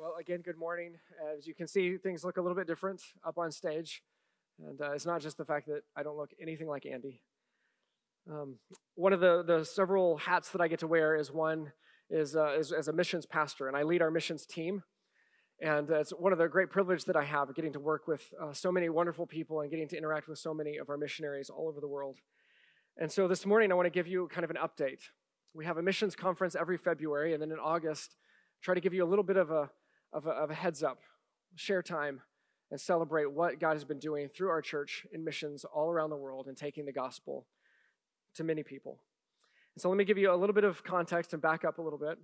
Well, again, good morning. As you can see, things look a little bit different up on stage. And uh, it's not just the fact that I don't look anything like Andy. Um, one of the, the several hats that I get to wear is one is, uh, is as a missions pastor, and I lead our missions team. And uh, it's one of the great privileges that I have getting to work with uh, so many wonderful people and getting to interact with so many of our missionaries all over the world. And so this morning, I want to give you kind of an update. We have a missions conference every February, and then in August, try to give you a little bit of a of a, of a heads up, share time, and celebrate what God has been doing through our church in missions all around the world and taking the gospel to many people. So let me give you a little bit of context and back up a little bit.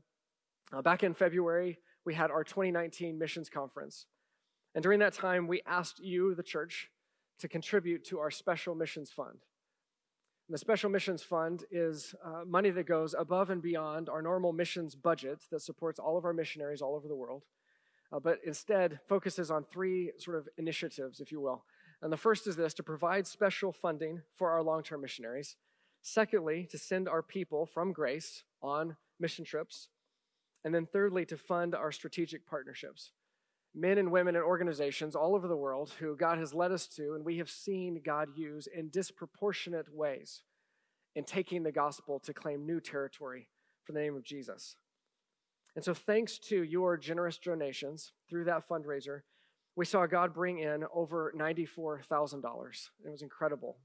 Uh, back in February, we had our 2019 missions conference. And during that time, we asked you, the church, to contribute to our special missions fund. And the Special Missions Fund is uh, money that goes above and beyond our normal missions budget that supports all of our missionaries all over the world uh, but instead focuses on three sort of initiatives, if you will. And the first is this to provide special funding for our long term missionaries. Secondly, to send our people from grace on mission trips. And then thirdly, to fund our strategic partnerships. Men and women and organizations all over the world who God has led us to, and we have seen God use in disproportionate ways in taking the gospel to claim new territory for the name of Jesus. And so, thanks to your generous donations through that fundraiser, we saw God bring in over $94,000. It was incredible.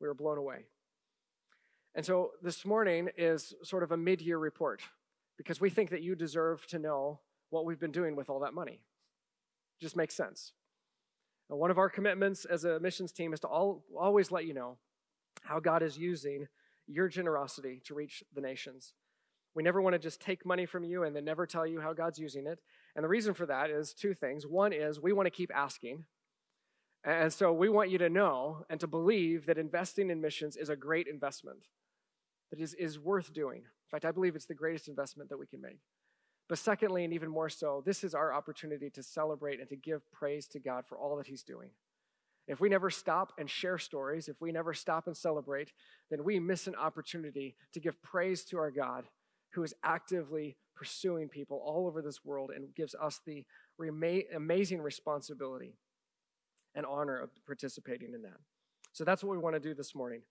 We were blown away. And so, this morning is sort of a mid year report because we think that you deserve to know what we've been doing with all that money. It just makes sense. One of our commitments as a missions team is to all, always let you know how God is using your generosity to reach the nations. We never want to just take money from you and then never tell you how God's using it. And the reason for that is two things. One is we want to keep asking. And so we want you to know and to believe that investing in missions is a great investment, that is, is worth doing. In fact, I believe it's the greatest investment that we can make. But secondly, and even more so, this is our opportunity to celebrate and to give praise to God for all that He's doing. If we never stop and share stories, if we never stop and celebrate, then we miss an opportunity to give praise to our God who is actively pursuing people all over this world and gives us the amazing responsibility and honor of participating in that. So that's what we want to do this morning.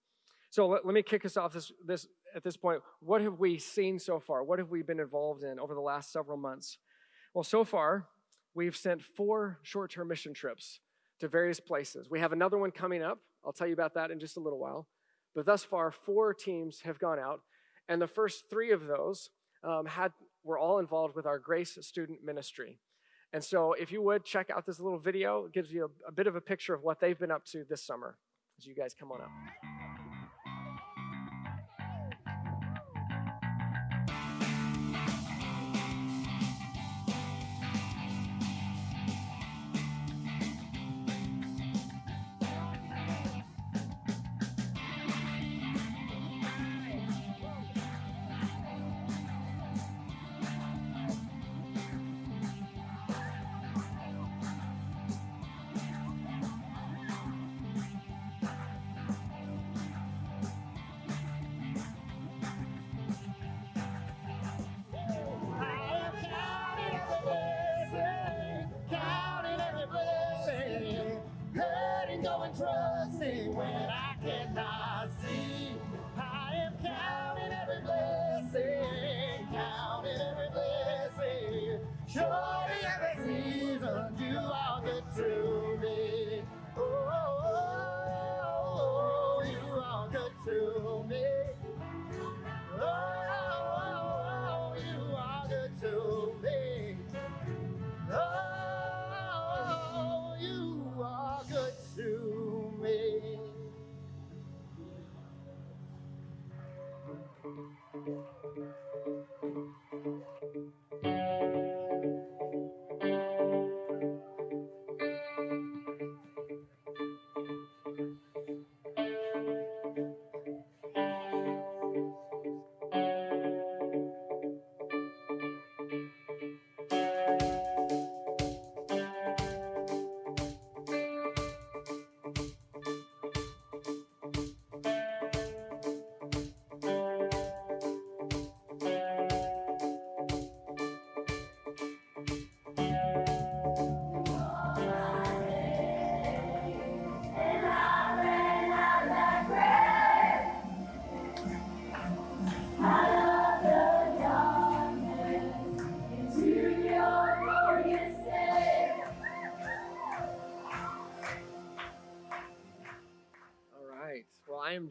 So let, let, me kick us off this, this at this point. What have we seen so far? What have we been involved in over the last several months? Well, so far, we've sent four short term mission trips to various places. We have another one coming up. I'll tell you about that in just a little while. But thus far, four teams have gone out and the first three of those um, had, were all involved with our Grace Student Ministry. And so, if you would check out this little video, it gives you a, a bit of a picture of what they've been up to this summer as you guys come on up.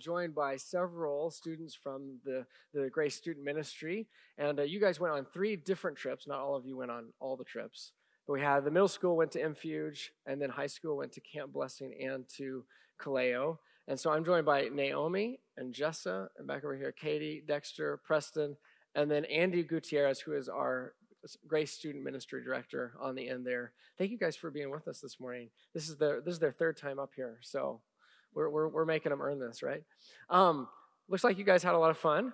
Joined by several students from the, the Grace Student Ministry. And uh, you guys went on three different trips. Not all of you went on all the trips. But we had the middle school went to Mfuge, and then high school went to Camp Blessing and to Kaleo. And so I'm joined by Naomi and Jessa, and back over here, Katie, Dexter, Preston, and then Andy Gutierrez, who is our Grace Student Ministry Director on the end there. Thank you guys for being with us this morning. This is their this is their third time up here, so we're we're, we're making them earn this, right? Um, looks like you guys had a lot of fun,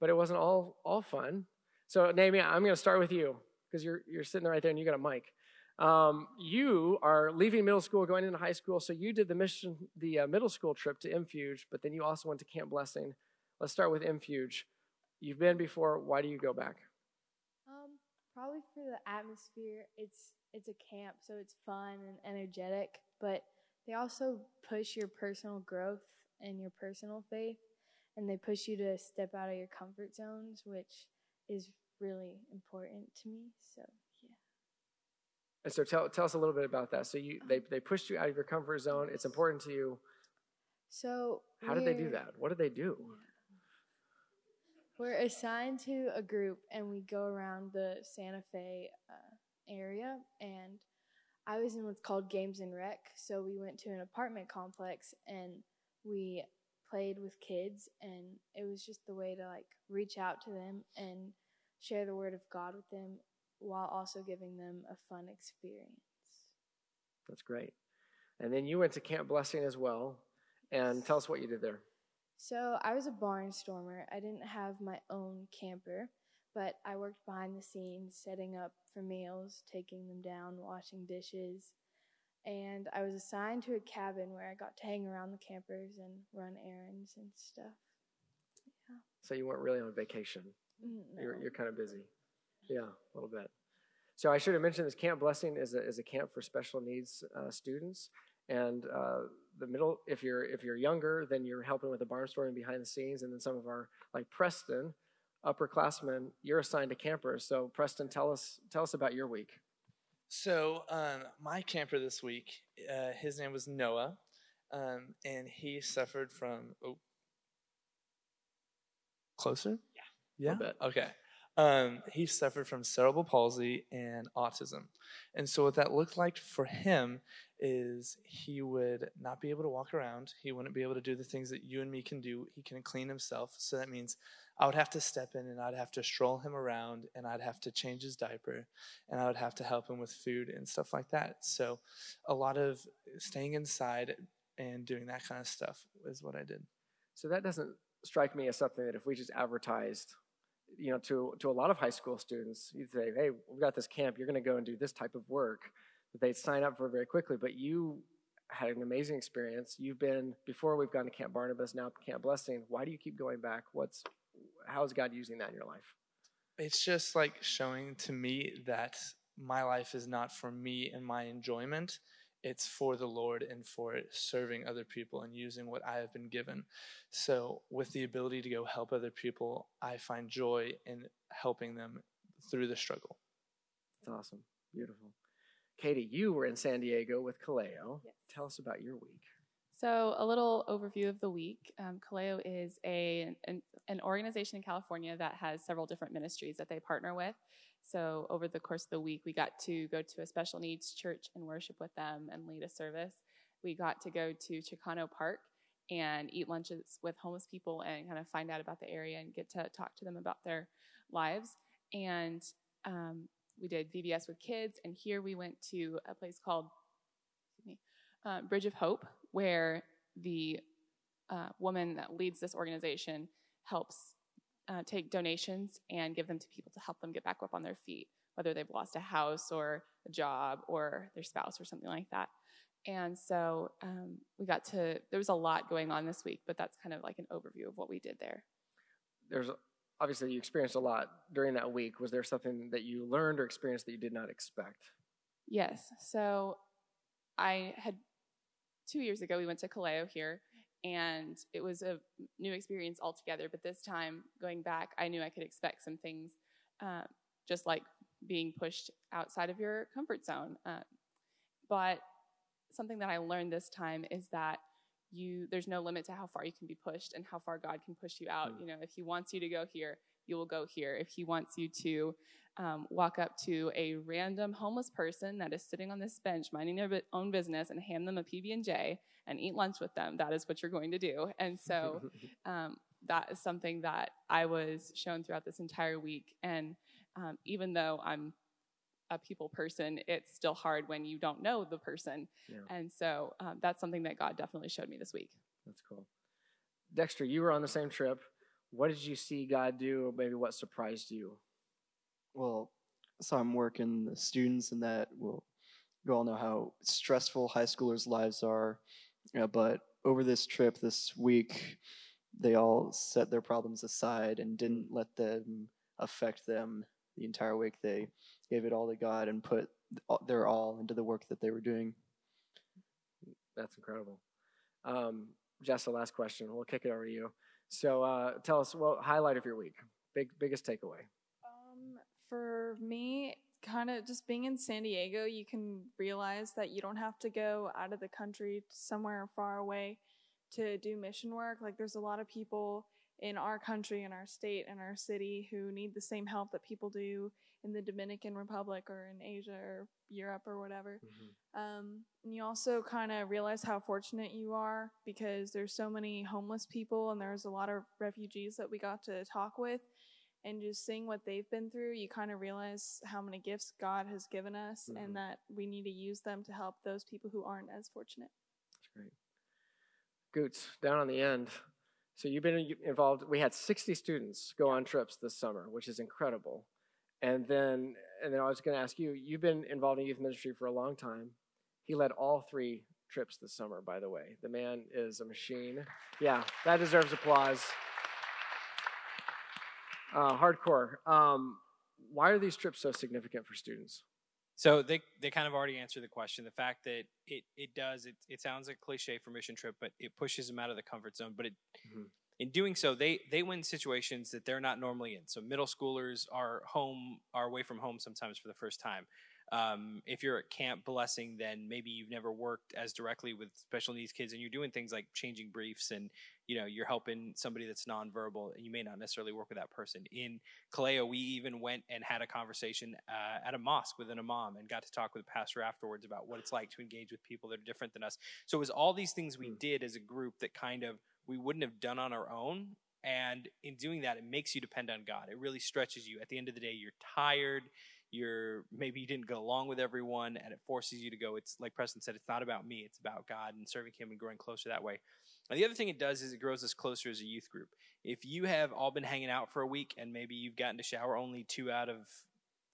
but it wasn't all all fun. So, Naomi, I'm going to start with you because you're you're sitting right there and you got a mic. Um, you are leaving middle school, going into high school. So you did the mission, the uh, middle school trip to Mfuge, but then you also went to Camp Blessing. Let's start with Mfuge. You've been before. Why do you go back? Um, probably for the atmosphere. It's it's a camp, so it's fun and energetic. But they also push your personal growth and your personal faith, and they push you to step out of your comfort zones, which is really important to me. So yeah. And so tell tell us a little bit about that. So you they they pushed you out of your comfort zone. It's important to you. So how did they do that? What did they do? Yeah. We're assigned to a group and we go around the Santa Fe uh, area. And I was in what's called Games and Rec. So we went to an apartment complex and we played with kids. And it was just the way to like reach out to them and share the word of God with them while also giving them a fun experience. That's great. And then you went to Camp Blessing as well. And tell us what you did there. So I was a barnstormer. I didn't have my own camper, but I worked behind the scenes, setting up for meals, taking them down, washing dishes. And I was assigned to a cabin where I got to hang around the campers and run errands and stuff. Yeah. So you weren't really on vacation. No. You're you're kind of busy. Yeah, a little bit. So I should have mentioned this Camp Blessing is a, is a camp for special needs uh, students, and uh, the middle if you're if you're younger then you're helping with the barnstorming behind the scenes and then some of our like preston upperclassmen you're assigned to campers so preston tell us tell us about your week. So um, my camper this week uh, his name was noah um, and he suffered from oh closer? Yeah yeah? okay um, he suffered from cerebral palsy and autism. And so, what that looked like for him is he would not be able to walk around. He wouldn't be able to do the things that you and me can do. He can clean himself. So, that means I would have to step in and I'd have to stroll him around and I'd have to change his diaper and I would have to help him with food and stuff like that. So, a lot of staying inside and doing that kind of stuff is what I did. So, that doesn't strike me as something that if we just advertised you know, to, to a lot of high school students, you'd say, hey, we've got this camp, you're going to go and do this type of work that they'd sign up for very quickly. But you had an amazing experience. You've been, before we've gone to Camp Barnabas, now Camp Blessing. Why do you keep going back? What's, how is God using that in your life? It's just like showing to me that my life is not for me and my enjoyment it's for the Lord and for serving other people and using what I have been given. So, with the ability to go help other people, I find joy in helping them through the struggle. That's awesome. Beautiful. Katie, you were in San Diego with Kaleo. Yes. Tell us about your week. So, a little overview of the week. Um, Kaleo is a an, an organization in California that has several different ministries that they partner with. So over the course of the week, we got to go to a special needs church and worship with them and lead a service. We got to go to Chicano Park and eat lunches with homeless people and kind of find out about the area and get to talk to them about their lives. And um, we did VBS with kids, and here we went to a place called me, uh, Bridge of Hope, where the uh, woman that leads this organization helps uh, take donations and give them to people to help them get back up on their feet, whether they've lost a house or a job or their spouse or something like that. And so um, we got to, there was a lot going on this week, but that's kind of like an overview of what we did there. There's obviously you experienced a lot during that week. Was there something that you learned or experienced that you did not expect? Yes. So I had two years ago, we went to Kaleo here, and it was a new experience altogether. But this time, going back, I knew I could expect some things, uh, just like being pushed outside of your comfort zone. Uh, but something that I learned this time is that you there's no limit to how far you can be pushed and how far God can push you out. Mm. You know, if He wants you to go here, you will go here. If He wants you to um, walk up to a random homeless person that is sitting on this bench minding their own business and hand them a PB and J and eat lunch with them, that is what you're going to do. And so um, that is something that I was shown throughout this entire week. And um, even though I'm a people person, it's still hard when you don't know the person. Yeah. And so um, that's something that God definitely showed me this week. That's cool. Dexter, you were on the same trip. What did you see God do? Or maybe what surprised you? Well, so I'm working the students, and that well, you all know how stressful high schoolers' lives are. But over this trip this week, they all set their problems aside and didn't let them affect them the entire week. They gave it all to God and put their all into the work that they were doing. That's incredible. Um, Jess, the last question. We'll kick it over to you. So uh, tell us what highlight of your week, big biggest takeaway. Um, for me, kind of just being in San Diego, you can realize that you don't have to go out of the country somewhere far away to do mission work. Like, there's a lot of people in our country, in our state, in our city who need the same help that people do in the Dominican Republic or in Asia or Europe or whatever. Um, and you also kind of realize how fortunate you are because there's so many homeless people and there's a lot of refugees that we got to talk with. And just seeing what they've been through, you kind of realize how many gifts God has given us Mhm. and that we need to use them to help those people who aren't as fortunate. That's great. Goots, down on the end. So you've been involved. We had 60 students go on trips this summer, which is incredible. And then, and then I was going to ask you. You've been involved in youth ministry for a long time. He led all three trips this summer. By the way, the man is a machine. Yeah, that deserves applause. Uh, hardcore. Um, why are these trips so significant for students? So they they kind of already answered the question. The fact that it it does it it sounds like cliche for mission trip, but it pushes them out of the comfort zone. But it Mhm. in doing so, they they win situations that they're not normally in. So middle schoolers are home are away from home sometimes for the first time. Um, if you're at Camp Blessing, then maybe you've never worked as directly with special needs kids, and you're doing things like changing briefs, and you know you're helping somebody that's nonverbal, and you may not necessarily work with that person. In Kaleo, we even went and had a conversation uh, at a mosque with an imam, and got to talk with a pastor afterwards about what it's like to engage with people that are different than us. So it was all these things we Mm. did as a group that kind of we wouldn't have done on our own. And in doing that, it makes you depend on God. It really stretches you. At the end of the day, you're tired you're maybe you didn't get along with everyone and it forces you to go it's like preston said it's not about me it's about god and serving him and growing closer that way and the other thing it does is it grows us closer as a youth group if you have all been hanging out for a week and maybe you've gotten to shower only two out of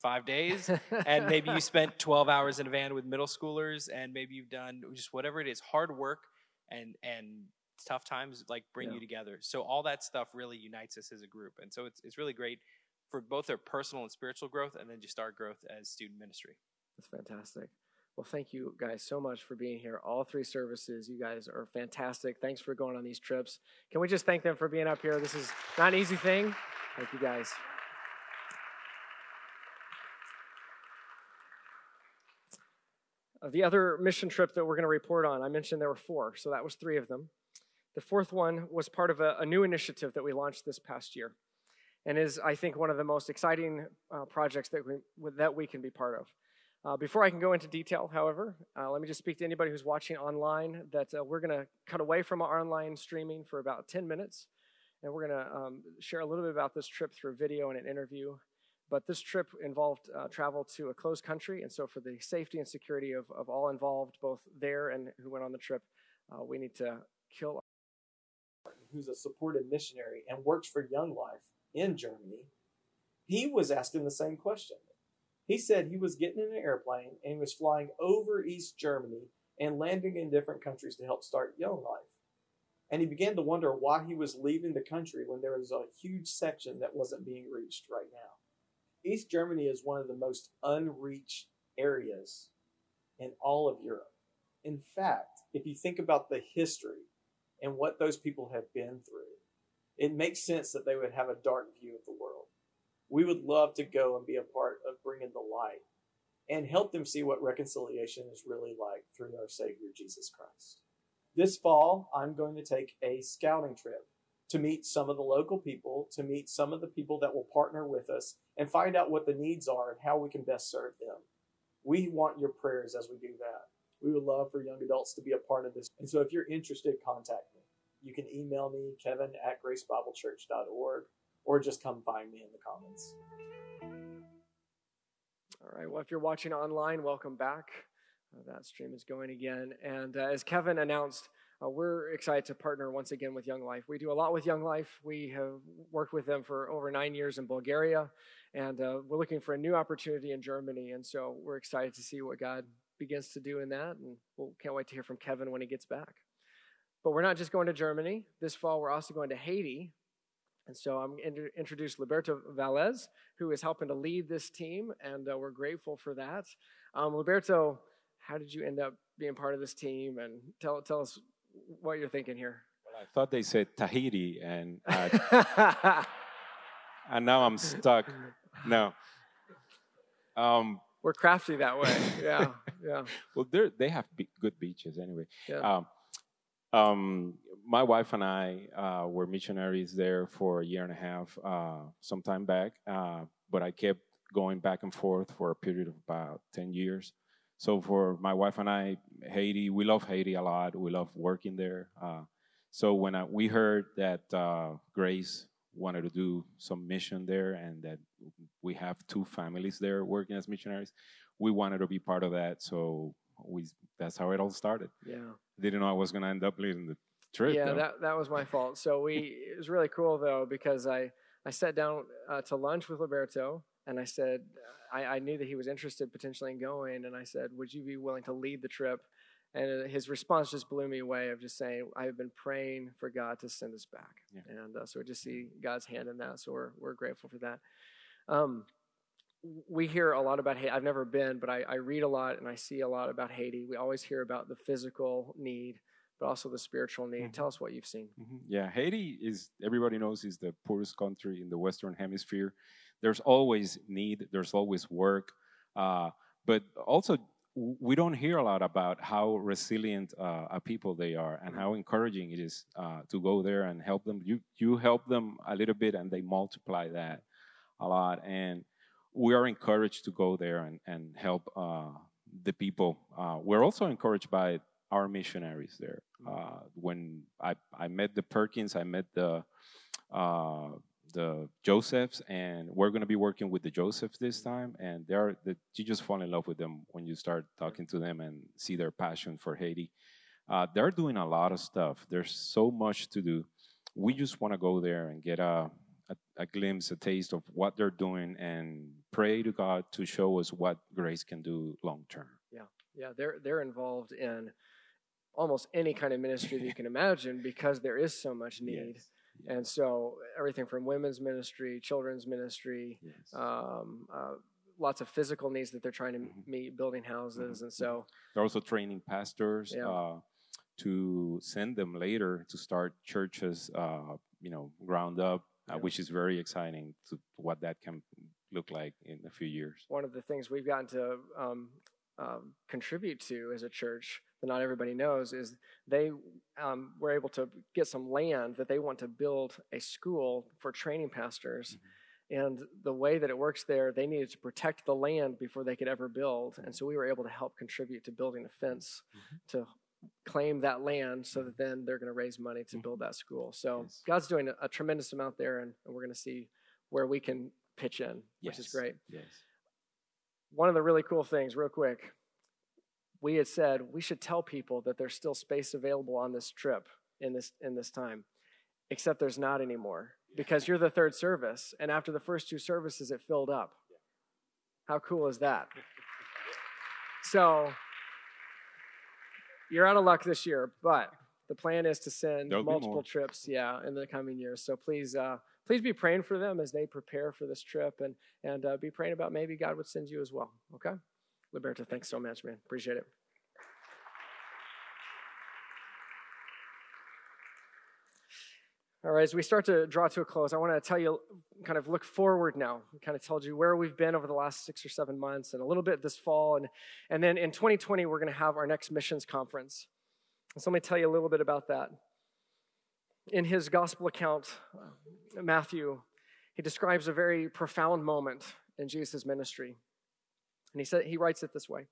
five days and maybe you spent 12 hours in a van with middle schoolers and maybe you've done just whatever it is hard work and and tough times like bring Yeah. you together so all that stuff really unites us as a group and so it's, it's really great for both their personal and spiritual growth and then just our growth as student ministry That's fantastic. Well, thank you guys so much for being here. All three services, you guys are fantastic. Thanks for going on these trips. Can we just thank them for being up here? This is not an easy thing. Thank you guys. Uh, the other mission trip that we're going to report on, I mentioned there were four, so that was three of them. The fourth one was part of a, a new initiative that we launched this past year and is, I think, one of the most exciting uh, projects that we, that we can be part of. Uh, before I can go into detail, however, uh, let me just speak to anybody who's watching online that uh, we're going to cut away from our online streaming for about 10 minutes, and we're going to um, share a little bit about this trip through video and an interview. But this trip involved uh, travel to a closed country, and so for the safety and security of, of all involved, both there and who went on the trip, uh, we need to kill who's a supported missionary and works for Young Life in Germany, he was asking the same question. He said he was getting in an airplane and was flying over East Germany and landing in different countries to help start Young Life. And he began to wonder why he was leaving the country when there was a huge section that wasn't being reached right now. East Germany is one of the most unreached areas in all of Europe. In fact, if you think about the history and what those people have been through, it makes sense that they would have a dark view of the world. We would love to go and be a part of bringing the light and help them see what reconciliation is really like through our Savior Jesus Christ. This fall, I'm going to take a scouting trip to meet some of the local people, to meet some of the people that will partner with us, and find out what the needs are and how we can best serve them. We want your prayers as we do that. We would love for young adults to be a part of this. And so if you're interested, contact me. You can email me, kevin at gracebiblechurch.org, or just come find me in the comments. All right. Well, if you're watching online, welcome back. Uh, that stream is going again. And uh, as Kevin announced, uh, we're excited to partner once again with Young Life. We do a lot with Young Life. We have worked with them for over nine years in Bulgaria, and uh, we're looking for a new opportunity in Germany. And so we're excited to see what God begins to do in that. And we we'll, can't wait to hear from Kevin when he gets back. But we're not just going to Germany. This fall, we're also going to Haiti. And so I'm going to introduce Liberto Valles, who is helping to lead this team, and uh, we're grateful for that. Um, Liberto, how did you end up being part of this team? And tell, tell us what you're thinking here. Well, I thought they said Tahiti, and uh, and now I'm stuck. No. Um, We're crafty that way. Yeah, yeah. well, they they have be- good beaches anyway. Yeah. Um, um, my wife and I uh, were missionaries there for a year and a half, uh, some time back. Uh, but I kept going back and forth for a period of about ten years. So for my wife and I, Haiti, we love Haiti a lot. We love working there. Uh, so when I, we heard that uh, Grace wanted to do some mission there and that we have two families there working as missionaries, we wanted to be part of that. So we that's how it all started. Yeah. Didn't know I was going to end up leading the trip. Yeah, though. that that was my fault. So we it was really cool though because I I sat down uh, to lunch with Liberto and I said I, I knew that he was interested potentially in going and I said would you be willing to lead the trip and his response just blew me away of just saying I've been praying for God to send us back Yeah. and uh, so we just see God's hand in that so we're we're grateful for that. Um, we hear a lot about Haiti. I've never been, but I, I read a lot and I see a lot about Haiti. We always hear about the physical need, but also the spiritual need. Mhm. Tell us what you've seen. Mhm. Yeah, Haiti is everybody knows is the poorest country in the Western Hemisphere. There's always need. There's always work, uh, but also we don't hear a lot about how resilient uh, a people they are and how encouraging it is uh, to go there and help them. You you help them a little bit and they multiply that a lot and we are encouraged to go there and, and help uh, the people. Uh, we're also encouraged by our missionaries there. Uh, when I, I met the Perkins, I met the uh, the Josephs, and we're going to be working with the Josephs this time. And they're the, you just fall in love with them when you start talking to them and see their passion for Haiti. Uh, they're doing a lot of stuff. There's so much to do. We just want to go there and get a a, a glimpse, a taste of what they're doing, and pray to God to show us what grace can do long term. Yeah, they're they're involved in almost any kind of ministry that you can imagine because there is so much need. Yes. And so everything from women's ministry, children's ministry, Yes. um, uh, lots of physical needs that they're trying to Mhm. meet, building houses, and so They're also training pastors Yeah. uh, to send them later to start churches, uh, you know, ground up, uh, Yeah. which is very exciting to what that can look like in a few years. one of the things we've gotten to um, um, contribute to as a church that not everybody knows is they um, were able to get some land that they want to build a school for training pastors. And the way that it works there, they needed to protect the land before they could ever build. And so we were able to help contribute to building a fence to claim that land so that then they're going to raise money to Mhm. build that school. So Yes. God's doing a, a tremendous amount there, and, and we're going to see where we can pitch in, which is great Yes. One of the really cool things, real quick, we had said we should tell people that there's still space available on this trip in this in this time, except there's not anymore because you're the third service, and after the first two services, it filled up. How cool is that? So you're out of luck this year, but the plan is to send There'll multiple trips, yeah, in the coming years. So please, uh, please be praying for them as they prepare for this trip, and and uh, be praying about maybe God would send you as well. Okay, Liberto, thanks so much, man. Appreciate it. All right, as we start to draw to a close, I want to tell you, kind of look forward now. We kind of told you where we've been over the last six or seven months and a little bit this fall. And, and then in 2020, we're going to have our next missions conference. So let me tell you a little bit about that. In his gospel account, uh, Matthew, he describes a very profound moment in Jesus' ministry. And he, said, he writes it this way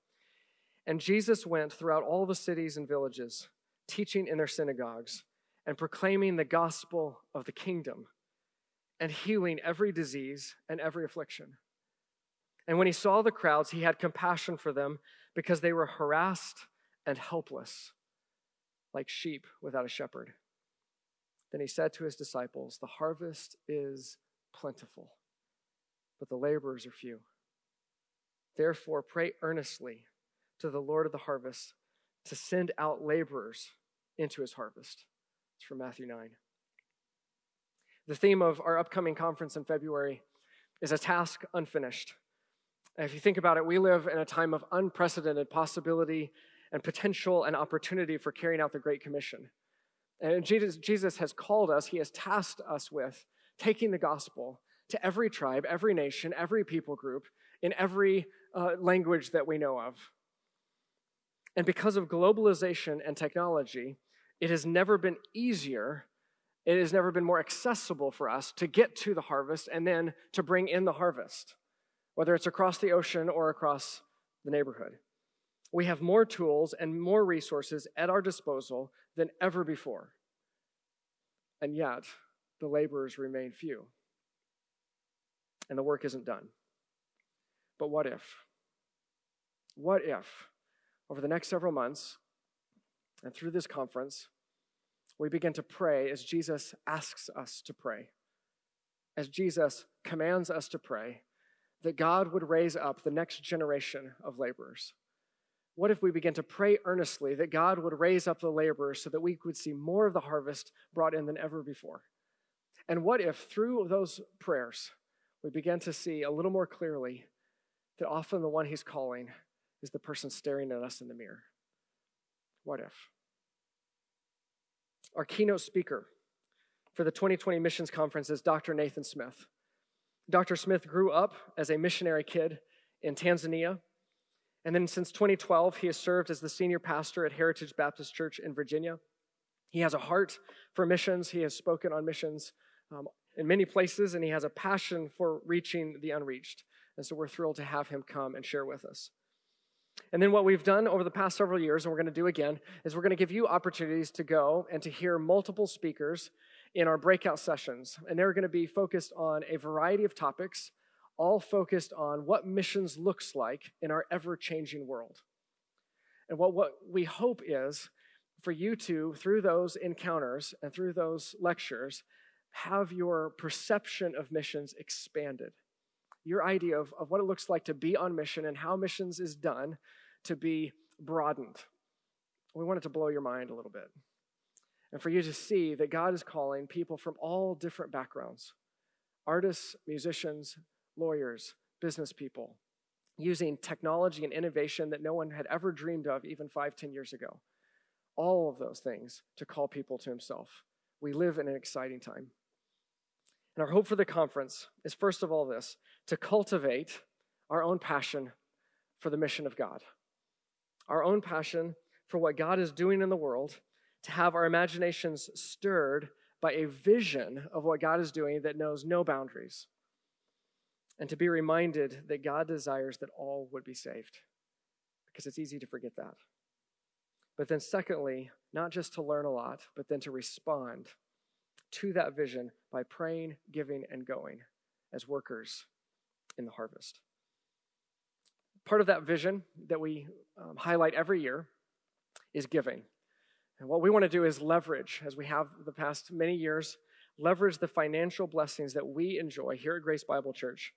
And Jesus went throughout all the cities and villages, teaching in their synagogues and proclaiming the gospel of the kingdom and healing every disease and every affliction. And when he saw the crowds, he had compassion for them because they were harassed and helpless, like sheep without a shepherd. Then he said to his disciples, The harvest is plentiful, but the laborers are few. Therefore, pray earnestly to the Lord of the harvest to send out laborers into his harvest. It's from Matthew 9. The theme of our upcoming conference in February is a task unfinished. If you think about it, we live in a time of unprecedented possibility and potential and opportunity for carrying out the Great Commission. And Jesus, Jesus has called us, He has tasked us with taking the gospel to every tribe, every nation, every people group, in every uh, language that we know of. And because of globalization and technology, it has never been easier, it has never been more accessible for us to get to the harvest and then to bring in the harvest, whether it's across the ocean or across the neighborhood. We have more tools and more resources at our disposal than ever before. And yet, the laborers remain few. And the work isn't done. But what if? What if, over the next several months and through this conference, we begin to pray as Jesus asks us to pray, as Jesus commands us to pray, that God would raise up the next generation of laborers? What if we begin to pray earnestly that God would raise up the laborers so that we could see more of the harvest brought in than ever before? And what if through those prayers we begin to see a little more clearly that often the one he's calling is the person staring at us in the mirror? What if? Our keynote speaker for the 2020 Missions Conference is Dr. Nathan Smith. Dr. Smith grew up as a missionary kid in Tanzania and then since 2012, he has served as the senior pastor at Heritage Baptist Church in Virginia. He has a heart for missions. He has spoken on missions um, in many places, and he has a passion for reaching the unreached. And so we're thrilled to have him come and share with us. And then what we've done over the past several years, and we're going to do again, is we're going to give you opportunities to go and to hear multiple speakers in our breakout sessions. And they're going to be focused on a variety of topics all focused on what missions looks like in our ever changing world. And what, what we hope is for you to, through those encounters and through those lectures, have your perception of missions expanded. Your idea of, of what it looks like to be on mission and how missions is done to be broadened. We want it to blow your mind a little bit. And for you to see that God is calling people from all different backgrounds artists, musicians, lawyers, business people, using technology and innovation that no one had ever dreamed of even five, ten years ago. All of those things to call people to himself. We live in an exciting time. And our hope for the conference is first of all this to cultivate our own passion for the mission of God, our own passion for what God is doing in the world, to have our imaginations stirred by a vision of what God is doing that knows no boundaries and to be reminded that God desires that all would be saved, because it's easy to forget that. But then, secondly, not just to learn a lot, but then to respond to that vision by praying, giving, and going as workers in the harvest. Part of that vision that we um, highlight every year is giving. And what we want to do is leverage, as we have the past many years, leverage the financial blessings that we enjoy here at Grace Bible Church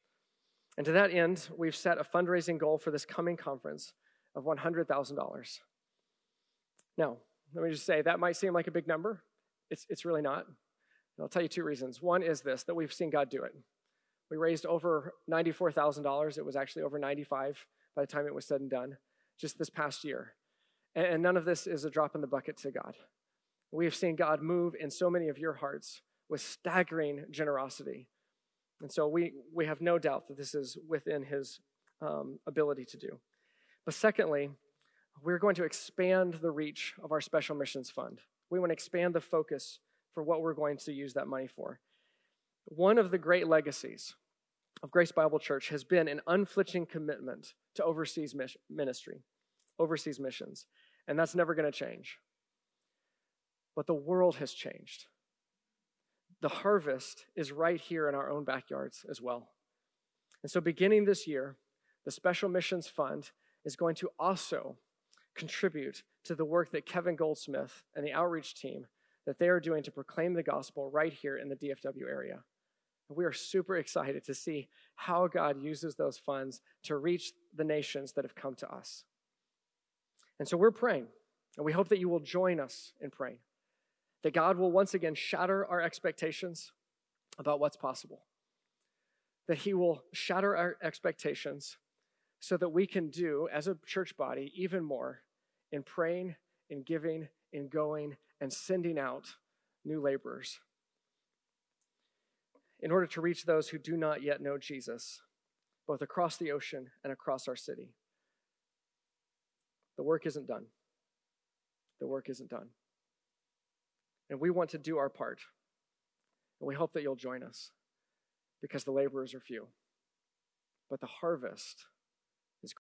and to that end, we've set a fundraising goal for this coming conference of $100,000. Now, let me just say that might seem like a big number. It's, it's really not. And I'll tell you two reasons. One is this that we've seen God do it. We raised over $94,000. It was actually over 95 by the time it was said and done just this past year. And, and none of this is a drop in the bucket to God. We have seen God move in so many of your hearts with staggering generosity. And so we, we have no doubt that this is within his um, ability to do. But secondly, we're going to expand the reach of our special missions fund. We want to expand the focus for what we're going to use that money for. One of the great legacies of Grace Bible Church has been an unflinching commitment to overseas ministry, overseas missions, and that's never going to change. But the world has changed. The harvest is right here in our own backyards as well. And so, beginning this year, the Special Missions Fund is going to also contribute to the work that Kevin Goldsmith and the outreach team that they are doing to proclaim the gospel right here in the DFW area. And we are super excited to see how God uses those funds to reach the nations that have come to us. And so we're praying, and we hope that you will join us in praying. That God will once again shatter our expectations about what's possible. That He will shatter our expectations so that we can do, as a church body, even more in praying, in giving, in going, and sending out new laborers in order to reach those who do not yet know Jesus, both across the ocean and across our city. The work isn't done. The work isn't done. And we want to do our part. And we hope that you'll join us because the laborers are few. But the harvest